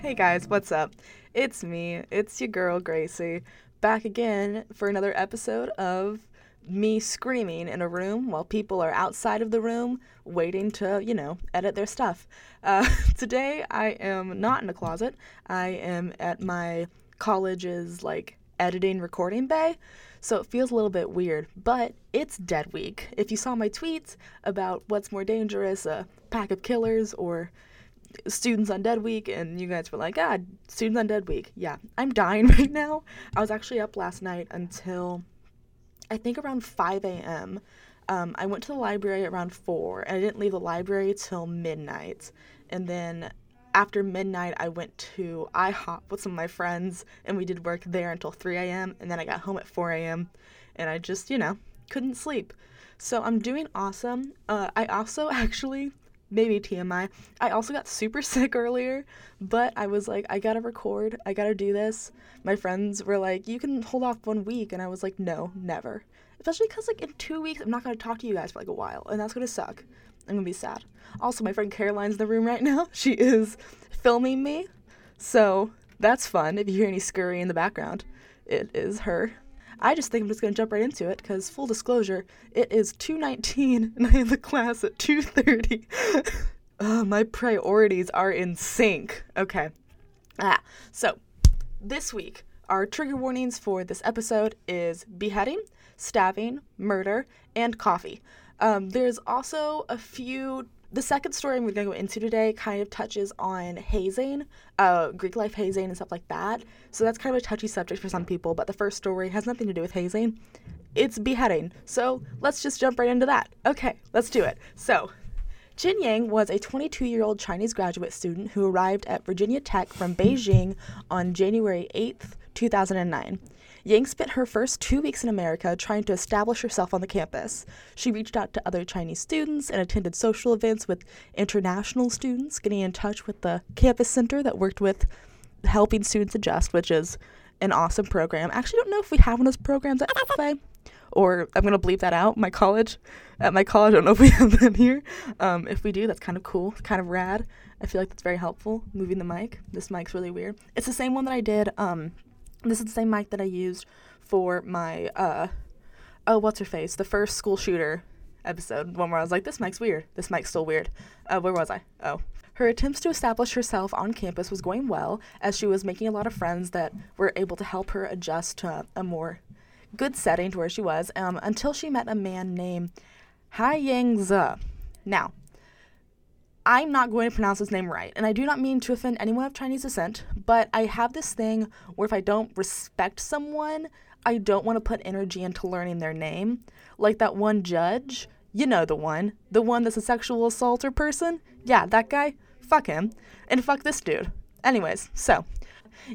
Hey guys, what's up? It's me, it's your girl Gracie, back again for another episode of me screaming in a room while people are outside of the room waiting to, you know, edit their stuff. Uh, today I am not in a closet, I am at my college's like editing recording bay. So it feels a little bit weird, but it's dead week. If you saw my tweets about what's more dangerous, a pack of killers or students on dead week and you guys were like ah students on dead week yeah i'm dying right now. I was actually up last night until i think around 5 a.m um, i went to the library around 4 and i didn't leave the library till midnight. And then after midnight i went to ihop with some of my friends and we did work there until 3 a.m and then i got home at 4 a.m and i just you know couldn't sleep. So i'm doing awesome. Uh, i also actually maybe TMI. I also got super sick earlier, but I was like, I gotta record. I gotta do this. My friends were like, you can hold off one week. And I was like, no, never. Especially because, like, in two weeks, I'm not gonna talk to you guys for like a while, and that's gonna suck. I'm gonna be sad. Also, my friend Caroline's in the room right now. She is filming me. So that's fun. If you hear any scurry in the background, it is her. I just think I'm just gonna jump right into it because full disclosure, it is 2:19 and I have the class at 2:30. uh, my priorities are in sync. Okay. Ah, so this week our trigger warnings for this episode is beheading, stabbing, murder, and coffee. Um, there's also a few the second story I'm going to go into today kind of touches on hazing, uh, Greek life hazing, and stuff like that. So that's kind of a touchy subject for some people, but the first story has nothing to do with hazing. It's beheading. So let's just jump right into that. Okay, let's do it. So, Jin Yang was a 22 year old Chinese graduate student who arrived at Virginia Tech from Beijing on January 8th, 2009. Yang spent her first two weeks in America trying to establish herself on the campus. She reached out to other Chinese students and attended social events with international students, getting in touch with the campus center that worked with helping students adjust, which is an awesome program. I actually don't know if we have one of those programs at FFA, or I'm gonna bleep that out. My college, at my college, I don't know if we have them here. Um, if we do, that's kind of cool, kind of rad. I feel like that's very helpful. Moving the mic. This mic's really weird. It's the same one that I did. Um, this is the same mic that I used for my uh oh what's her face? The first school shooter episode one where I was like this mic's weird. This mic's still weird. Uh, where was I? Oh. Her attempts to establish herself on campus was going well as she was making a lot of friends that were able to help her adjust to a more good setting to where she was um, until she met a man named Hai Yang Ze. Now, I'm not going to pronounce his name right, and I do not mean to offend anyone of Chinese descent, but I have this thing where if I don't respect someone, I don't want to put energy into learning their name. Like that one judge, you know the one, the one that's a sexual assaulter person. Yeah, that guy. Fuck him. And fuck this dude. Anyways, so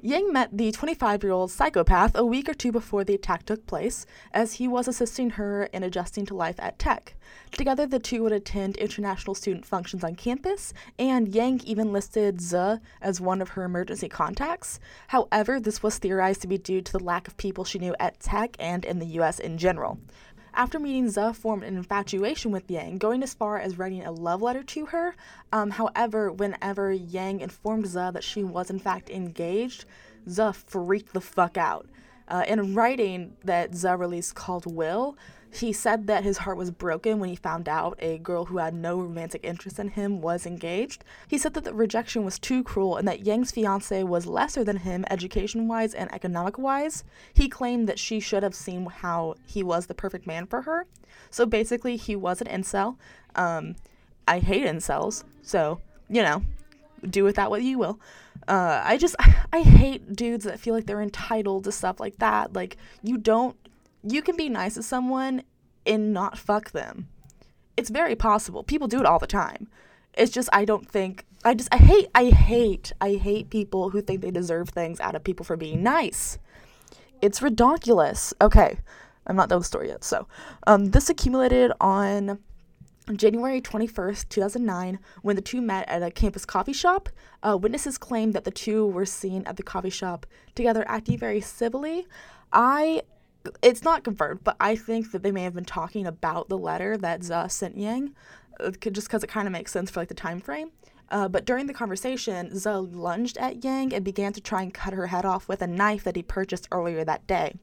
Yang met the 25 year old psychopath a week or two before the attack took place, as he was assisting her in adjusting to life at Tech. Together, the two would attend international student functions on campus, and Yang even listed Ze as one of her emergency contacts. However, this was theorized to be due to the lack of people she knew at Tech and in the US in general. After meeting Ze, formed an infatuation with Yang, going as far as writing a love letter to her. Um, however, whenever Yang informed Ze that she was in fact engaged, Ze freaked the fuck out. Uh, in writing that Ze released called Will, he said that his heart was broken when he found out a girl who had no romantic interest in him was engaged. He said that the rejection was too cruel and that Yang's fiance was lesser than him education wise and economic wise. He claimed that she should have seen how he was the perfect man for her. So basically, he was an incel. Um, I hate incels, so, you know, do with that what you will. Uh, I just, I hate dudes that feel like they're entitled to stuff like that. Like, you don't you can be nice to someone and not fuck them. It's very possible. People do it all the time. It's just I don't think I just I hate I hate I hate people who think they deserve things out of people for being nice. It's ridiculous. Okay, I'm not done with the story yet. So, um, this accumulated on January 21st, 2009, when the two met at a campus coffee shop. Uh, witnesses claimed that the two were seen at the coffee shop together acting very civilly. I it's not confirmed, but I think that they may have been talking about the letter that Ze sent Yang, uh, just because it kind of makes sense for like the time frame. Uh, but during the conversation, Zoe lunged at Yang and began to try and cut her head off with a knife that he purchased earlier that day.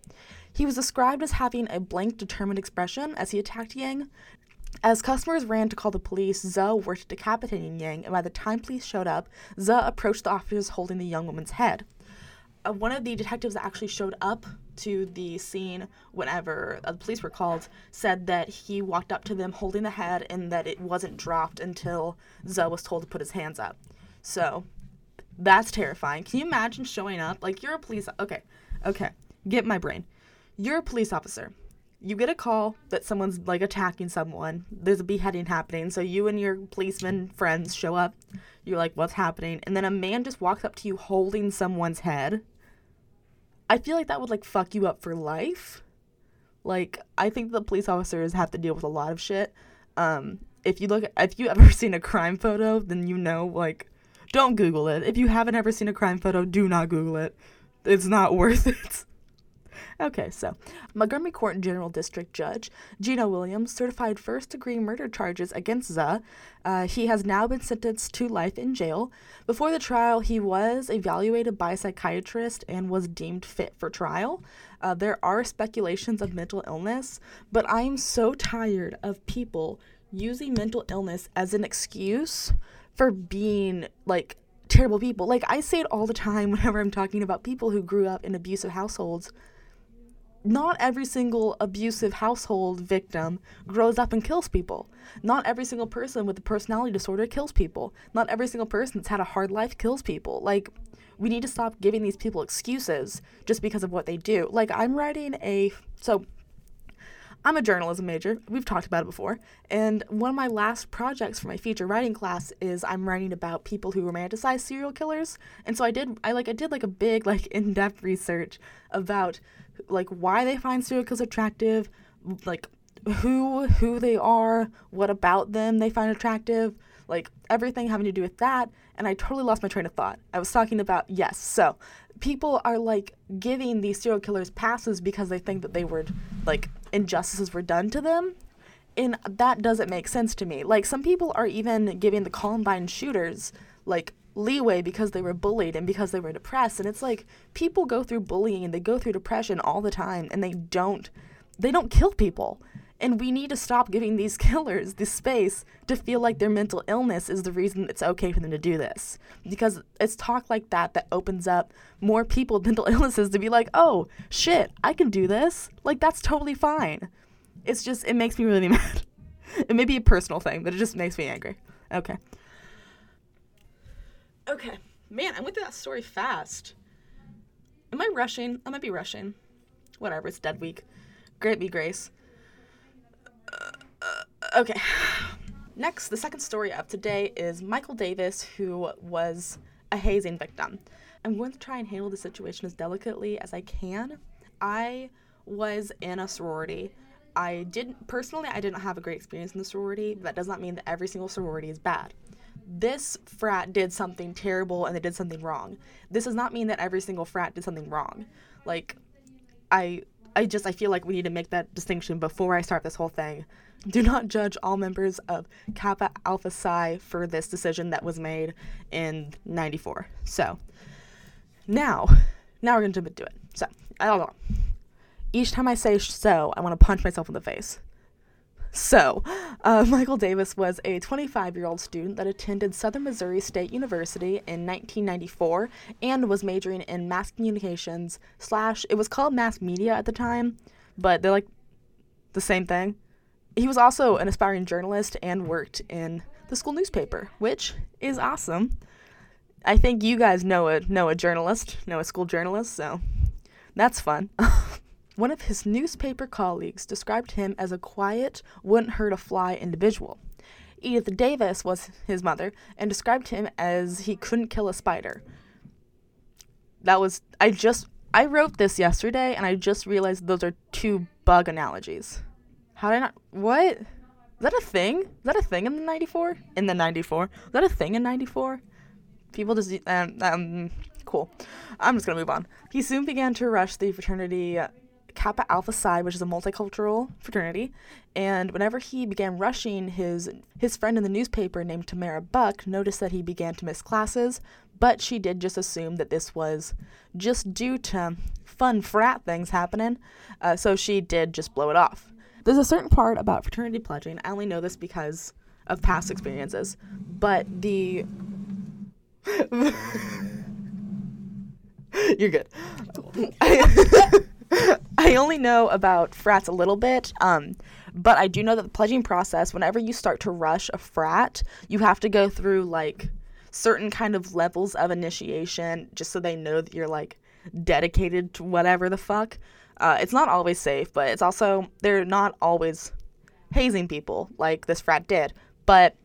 He was described as having a blank, determined expression as he attacked Yang. As customers ran to call the police, Zoe worked decapitating Yang, and by the time police showed up, Zoe approached the officers holding the young woman's head. Uh, one of the detectives that actually showed up to the scene whenever the police were called said that he walked up to them holding the head and that it wasn't dropped until Zoe was told to put his hands up. So that's terrifying. Can you imagine showing up? Like, you're a police. Okay, okay, get my brain. You're a police officer. You get a call that someone's like attacking someone. There's a beheading happening. So you and your policeman friends show up. You're like, what's happening? And then a man just walks up to you holding someone's head. I feel like that would like fuck you up for life. Like, I think the police officers have to deal with a lot of shit. Um, if you look, if you ever seen a crime photo, then you know, like, don't Google it. If you haven't ever seen a crime photo, do not Google it. It's not worth it. Okay, so Montgomery Court General District Judge Gino Williams certified first degree murder charges against Za. Uh, he has now been sentenced to life in jail. Before the trial, he was evaluated by a psychiatrist and was deemed fit for trial. Uh, there are speculations of mental illness, but I'm so tired of people using mental illness as an excuse for being like terrible people. Like I say it all the time whenever I'm talking about people who grew up in abusive households not every single abusive household victim grows up and kills people. Not every single person with a personality disorder kills people. Not every single person that's had a hard life kills people. Like, we need to stop giving these people excuses just because of what they do. Like, I'm writing a. So, I'm a journalism major. We've talked about it before. And one of my last projects for my feature writing class is I'm writing about people who romanticize serial killers. And so I did I like I did like a big like in-depth research about like why they find serial killers attractive, like who who they are, what about them they find attractive, like everything having to do with that. And I totally lost my train of thought. I was talking about yes, so people are like giving these serial killers passes because they think that they were like injustices were done to them. And that doesn't make sense to me. Like some people are even giving the Columbine shooters like leeway because they were bullied and because they were depressed. And it's like people go through bullying and they go through depression all the time and they don't they don't kill people. And we need to stop giving these killers the space to feel like their mental illness is the reason it's okay for them to do this. Because it's talk like that that opens up more people with mental illnesses to be like oh shit i can do this. Like that's totally fine. It's just it makes me really mad. It may be a personal thing but it just makes me angry. Okay Okay. Man, I went through that story fast. Am I rushing? I might be rushing. Whatever, it's dead week. Great be grace. Uh, uh, okay. Next, the second story up today is Michael Davis, who was a hazing victim. I'm going to try and handle the situation as delicately as I can. I was in a sorority. I didn't personally I didn't have a great experience in the sorority. That does not mean that every single sorority is bad this frat did something terrible and they did something wrong. This does not mean that every single frat did something wrong. Like, I I just I feel like we need to make that distinction before I start this whole thing. Do not judge all members of Kappa Alpha Psi for this decision that was made in 94. So, now, now we're to jump into it. So, I don't know. Each time I say so, I want to punch myself in the face. So, uh, Michael Davis was a 25 year old student that attended Southern Missouri State University in 1994 and was majoring in mass communications slash, it was called mass media at the time, but they're like the same thing. He was also an aspiring journalist and worked in the school newspaper, which is awesome. I think you guys know a know a journalist, know a school journalist, so that's fun. One of his newspaper colleagues described him as a quiet, wouldn't hurt a fly individual. Edith Davis was his mother and described him as he couldn't kill a spider. That was I just I wrote this yesterday and I just realized those are two bug analogies. How did I not what? Is that a thing? Is that a thing in the 94? In the 94? Is that a thing in 94? People just um, um cool. I'm just to move on. He soon began to rush the fraternity Kappa Alpha Psi, which is a multicultural fraternity, and whenever he began rushing, his his friend in the newspaper named Tamara Buck noticed that he began to miss classes, but she did just assume that this was just due to fun frat things happening, uh, so she did just blow it off. There's a certain part about fraternity pledging. I only know this because of past experiences, but the You're good. I only know about frats a little bit, um, but I do know that the pledging process, whenever you start to rush a frat, you have to go through like certain kind of levels of initiation just so they know that you're like dedicated to whatever the fuck. Uh, it's not always safe, but it's also, they're not always hazing people like this frat did, but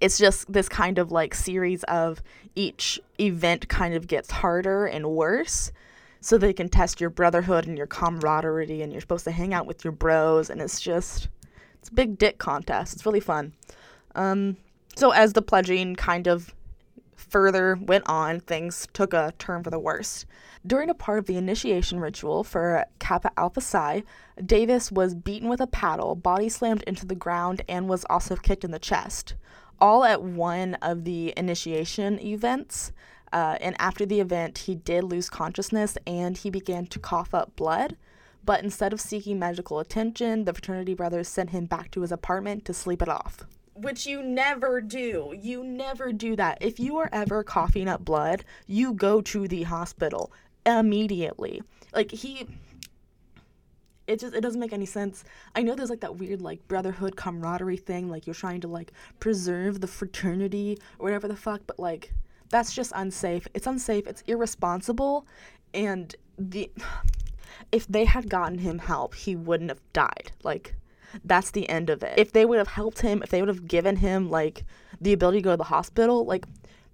it's just this kind of like series of each event kind of gets harder and worse so they can test your brotherhood and your camaraderie and you're supposed to hang out with your bros and it's just it's a big dick contest. It's really fun. Um, so as the pledging kind of further went on things took a turn for the worst. During a part of the initiation ritual for kappa alpha psi davis was beaten with a paddle body slammed into the ground and was also kicked in the chest. All at one of the initiation events. Uh, and after the event, he did lose consciousness and he began to cough up blood. But instead of seeking medical attention, the fraternity brothers sent him back to his apartment to sleep it off. Which you never do. You never do that. If you are ever coughing up blood, you go to the hospital immediately. Like, he it just it doesn't make any sense. I know there's like that weird like brotherhood camaraderie thing, like you're trying to like preserve the fraternity or whatever the fuck, but like that's just unsafe. It's unsafe, it's irresponsible, and the if they had gotten him help, he wouldn't have died. Like that's the end of it. If they would have helped him, if they would have given him like the ability to go to the hospital, like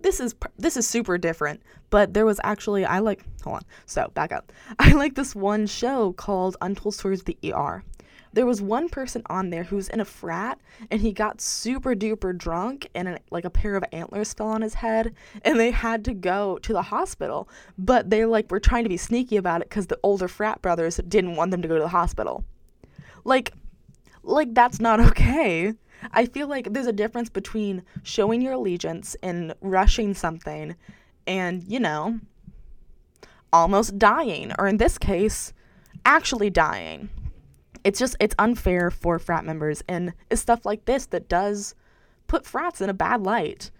this is this is super different but there was actually i like hold on so back up i like this one show called untold stories of the er there was one person on there who's in a frat and he got super duper drunk and an, like a pair of antlers fell on his head and they had to go to the hospital. But they like were trying to be sneaky about it because the older frat brothers didn't want them to go to the hospital. Like like that's not okay. I feel like there's a difference between showing your allegiance and rushing something and, you know, almost dying, or in this case, actually dying. It's just, it's unfair for frat members, and it's stuff like this that does put frats in a bad light.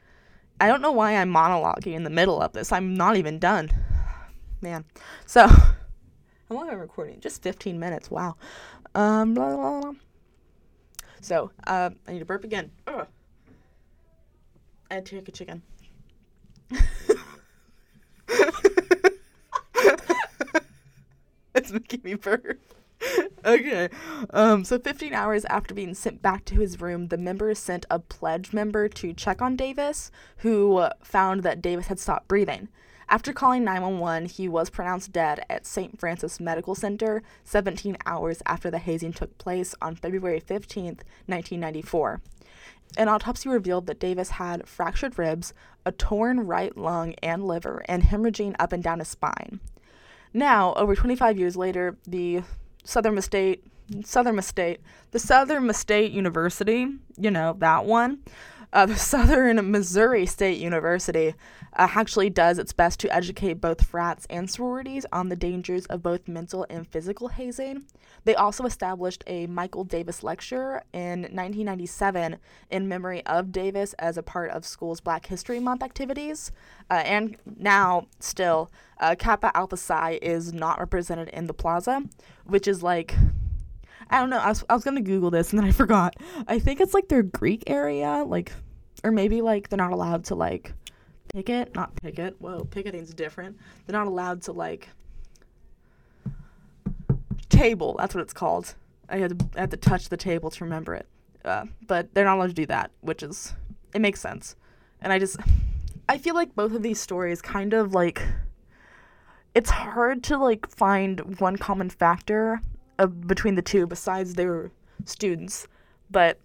I don't know why I'm monologuing in the middle of this. I'm not even done. Man. So, how long am I recording? Just 15 minutes. Wow. Um, blah, blah, blah. So, uh, I need to burp again. Ugh. I take a chicken. it's making me burp. okay. Um, so 15 hours after being sent back to his room, the members sent a pledge member to check on Davis, who found that Davis had stopped breathing. After calling 911, he was pronounced dead at St. Francis Medical Center 17 hours after the hazing took place on February 15, 1994. An autopsy revealed that Davis had fractured ribs, a torn right lung and liver, and hemorrhaging up and down his spine. Now, over 25 years later, the Southern State, Southern State, the Southern State University, you know, that one, uh, the Southern Missouri State University uh, actually does its best to educate both frats and sororities on the dangers of both mental and physical hazing. They also established a Michael Davis lecture in 1997 in memory of Davis as a part of school's Black History Month activities. Uh, and now, still, uh, Kappa Alpha Psi is not represented in the plaza, which is like I don't know. I was, I was gonna Google this and then I forgot. I think it's like their Greek area, like, or maybe like they're not allowed to like picket, not picket. Whoa, picketing's different. They're not allowed to like table. That's what it's called. I had to I had to touch the table to remember it. Uh, but they're not allowed to do that, which is it makes sense. And I just I feel like both of these stories kind of like it's hard to like find one common factor uh, between the two besides their students. But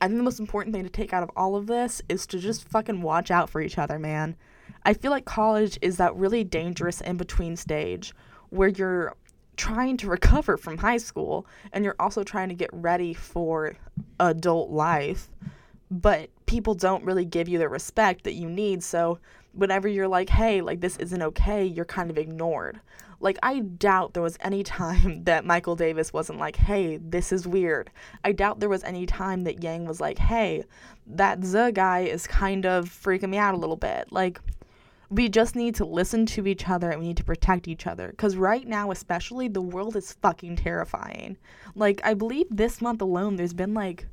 I think the most important thing to take out of all of this is to just fucking watch out for each other, man. I feel like college is that really dangerous in between stage where you're trying to recover from high school and you're also trying to get ready for adult life, but people don't really give you the respect that you need. So whenever you're like, hey, like this isn't okay, you're kind of ignored. Like, I doubt there was any time that Michael Davis wasn't like, hey, this is weird. I doubt there was any time that Yang was like, hey, that Z guy is kind of freaking me out a little bit. Like, we just need to listen to each other and we need to protect each other. Because right now, especially, the world is fucking terrifying. Like, I believe this month alone, there's been like,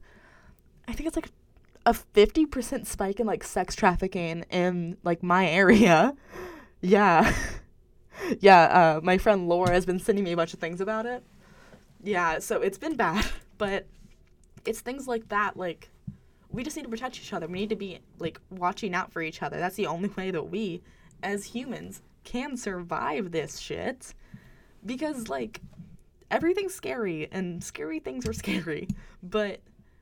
I think it's like a 50% spike in like sex trafficking in like my area. Yeah. Yeah, uh, my friend Laura has been sending me a bunch of things about it. Yeah, so it's been bad, but it's things like that. Like, we just need to protect each other. We need to be like watching out for each other. That's the only way that we, as humans, can survive this shit. Because like, everything's scary, and scary things are scary. But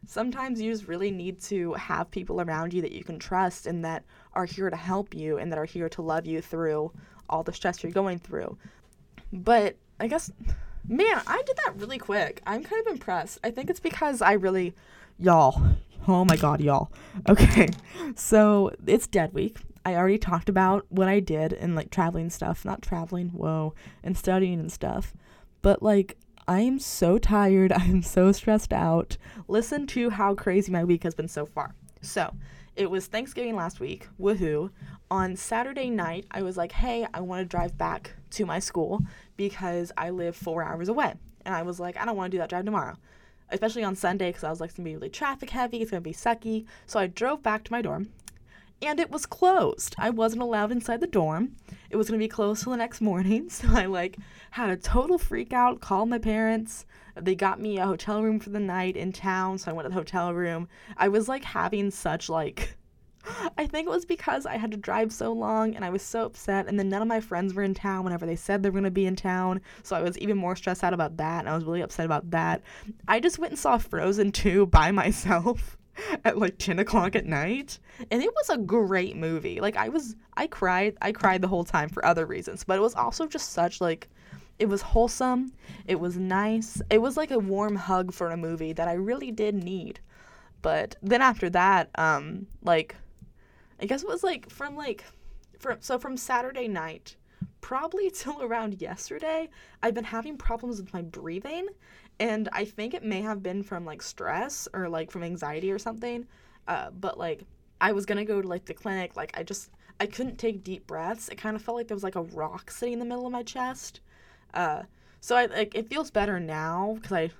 sometimes you just really need to have people around you that you can trust and that are here to help you and that are here to love you through all the stress you're going through. But I guess, man, I did that really quick. I'm kind of impressed. I think it's because I really, y'all, oh my god, y'all. Okay, so it's Dead Week. I already talked about what I did and like traveling stuff, not traveling, whoa, and studying and stuff. But like, I am so tired. I am so stressed out. Listen to how crazy my week has been so far. So, it was Thanksgiving last week. Woohoo on Saturday night, I was like, hey, I want to drive back to my school because I live four hours away. And I was like, I don't want to do that drive tomorrow, especially on Sunday because I was like, it's going to be really traffic heavy, it's going to be sucky. So I drove back to my dorm and it was closed. I wasn't allowed inside the dorm. It was going to be closed till the next morning. So I like had a total freak out, called my parents. They got me a hotel room for the night in town, so I went to the hotel room. I was like having such like I think it was because I had to drive so long and I was so upset. And then none of my friends were in town whenever they said they were going to be in town. So I was even more stressed out about that. And I was really upset about that. I just went and saw Frozen 2 by myself at like 10 o'clock at night. And it was a great movie. Like, I was, I cried. I cried the whole time for other reasons. But it was also just such like, it was wholesome. It was nice. It was like a warm hug for a movie that I really did need. But then after that, um, like, I guess it was like from like from so from Saturday night probably till around yesterday I've been having problems with my breathing and I think it may have been from like stress or like from anxiety or something uh, but like I was gonna go to like the clinic like I just I couldn't take deep breaths it kind of felt like there was like a rock sitting in the middle of my chest uh, so I like it feels better now because I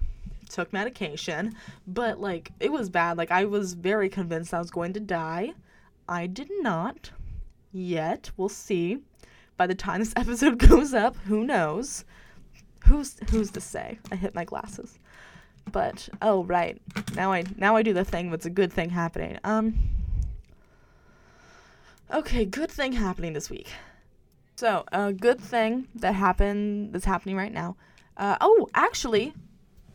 took medication but like it was bad like I was very convinced I was going to die I did not yet. We'll see. By the time this episode goes up, who knows? Who's who's to say? I hit my glasses. But oh right. Now I now I do the thing what's a good thing happening. Um Okay, good thing happening this week. So, a good thing that happened that's happening right now. Uh, oh, actually,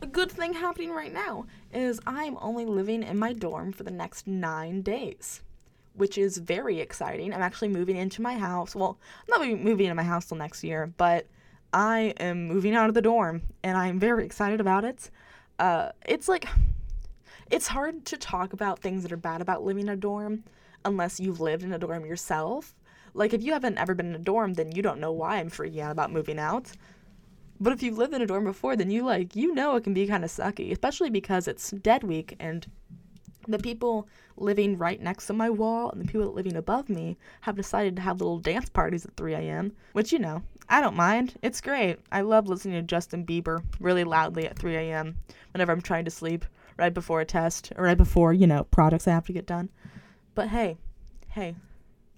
a good thing happening right now is I'm only living in my dorm for the next nine days which is very exciting. I'm actually moving into my house. Well, I'm not moving into my house till next year, but I am moving out of the dorm and I'm very excited about it. Uh, it's like, it's hard to talk about things that are bad about living in a dorm unless you've lived in a dorm yourself. Like, if you haven't ever been in a dorm, then you don't know why I'm freaking out about moving out. But if you've lived in a dorm before, then you like, you know it can be kind of sucky, especially because it's dead week and the people living right next to my wall and the people living above me have decided to have little dance parties at 3 a.m., which, you know, I don't mind. It's great. I love listening to Justin Bieber really loudly at 3 a.m. whenever I'm trying to sleep, right before a test, or right before, you know, projects I have to get done. But hey, hey,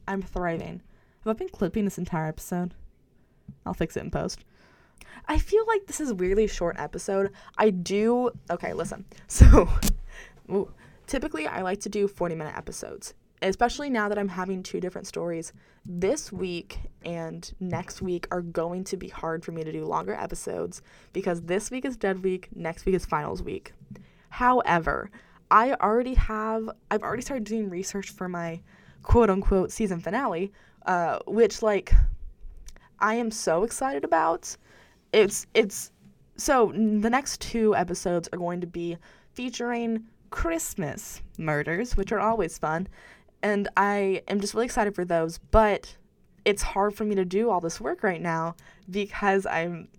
I'm thriving. Have I been clipping this entire episode? I'll fix it in post. I feel like this is a weirdly short episode. I do. Okay, listen. So. Typically, I like to do 40 minute episodes, especially now that I'm having two different stories. This week and next week are going to be hard for me to do longer episodes because this week is dead week, next week is finals week. However, I already have, I've already started doing research for my quote unquote season finale, uh, which, like, I am so excited about. it's it's so the next two episodes are going to be featuring Christmas murders, which are always fun, and I am just really excited for those. But it's hard for me to do all this work right now because I'm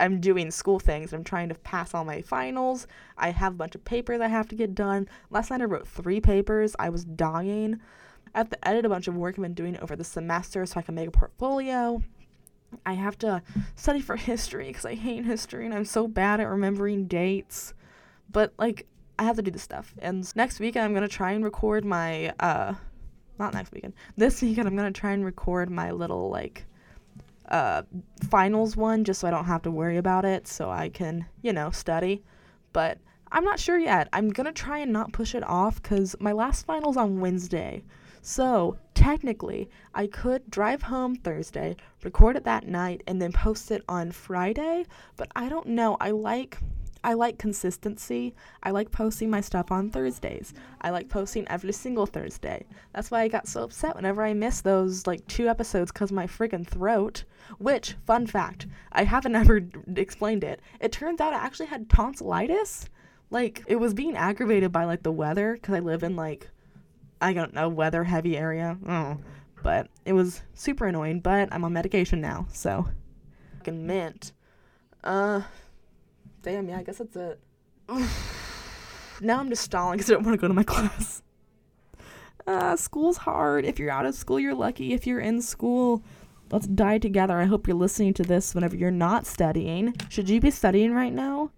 I'm doing school things. I'm trying to pass all my finals. I have a bunch of papers I have to get done. Last night I wrote three papers. I was dying. I have to edit a bunch of work I've been doing over the semester so I can make a portfolio. I have to study for history because I hate history and I'm so bad at remembering dates. But like I have to do this stuff. And next weekend I'm gonna try and record my uh not next weekend. This weekend I'm gonna try and record my little like uh finals one just so I don't have to worry about it so I can, you know, study. But I'm not sure yet. I'm gonna try and not push it off because my last final's on Wednesday. So technically, I could drive home Thursday, record it that night, and then post it on Friday. But I don't know. I like I like consistency. I like posting my stuff on Thursdays. I like posting every single Thursday. That's why I got so upset whenever I missed those like two episodes because my friggin' throat. Which, fun fact, I haven't ever explained it. It turns out I actually had tonsillitis. Like, it was being aggravated by like the weather because I live in like, I don't know, weather heavy area. Oh. But it was super annoying, but I'm on medication now, so. Fucking mint. Uh, Damn, yeah, I guess that's it. now I'm just stalling because I don't want to go to my class. Uh, school's hard. If you're out of school, you're lucky. If you're in school, let's die together. I hope you're listening to this whenever you're not studying. Should you be studying right now?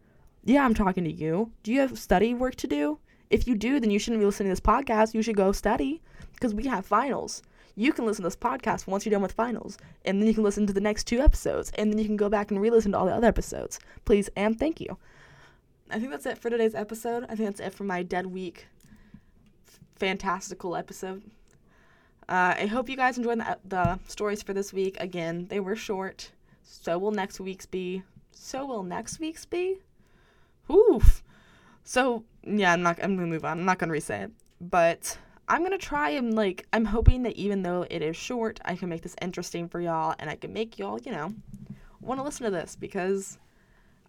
Yeah, I'm talking to you. Do you have study work to do? If you do, then you shouldn't be listening to this podcast. You should go study because we have finals you can listen to this podcast once you're done with finals, and then you can listen to the next two episodes, and then you can go back and re-listen to all the other episodes. Please and thank you. I think that's it for today's episode. I think that's it for my dead week. Fantastical episode. Uh, I hope you guys enjoyed the, the stories for this week. Again, they were short. So will next week's be. So will next week's be. Oof. So yeah, I'm not. I'm gonna move on. I'm not gonna re-say it. But I'm gonna try and like I'm hoping that even though it is short, I can make this interesting for y'all and I can make y'all, you know, want to listen to this because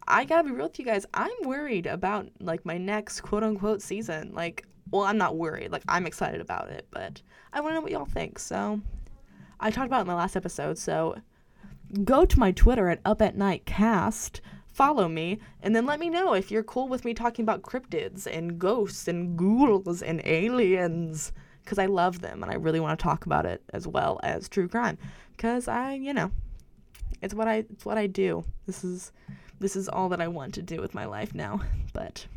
I gotta be real with you guys. I'm worried about like my next quote unquote season. Like, well, I'm not worried. Like, I'm excited about it, but I want to know what y'all think. So, I talked about it in my last episode. So, go to my Twitter at Up at Night Cast follow me, and then let me know if you're cool with me talking about cryptids and ghosts and ghouls and aliens. Because I love them and I really want to talk about it as well as true crime. Because I, you know, it's what I it's what I do. This is this is all that I want to do with my life now. But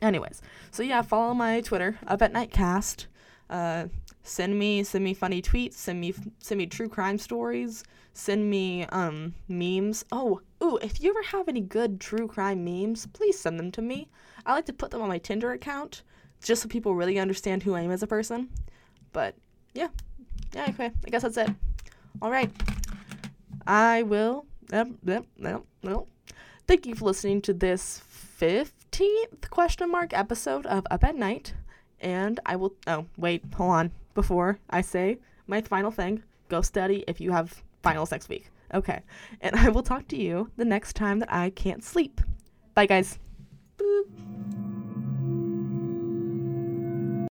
anyways, so yeah, follow my Twitter up at Nightcast. Uh, send me send me funny tweets. Send me send me true crime stories send me um memes. Oh, ooh, if you ever have any good true crime memes, please send them to me. I like to put them on my Tinder account just so people really understand who I am as a person. But yeah. Yeah, okay. I guess that's it. All right. I will yep, yep, yep, yep. Thank you for listening to this 15th question mark episode of Up at Night. And I will oh, wait, hold on. Before I say my final thing, go study if you have finals next week. Okay. And I will talk to you the next time that I can't sleep. Bye, guys.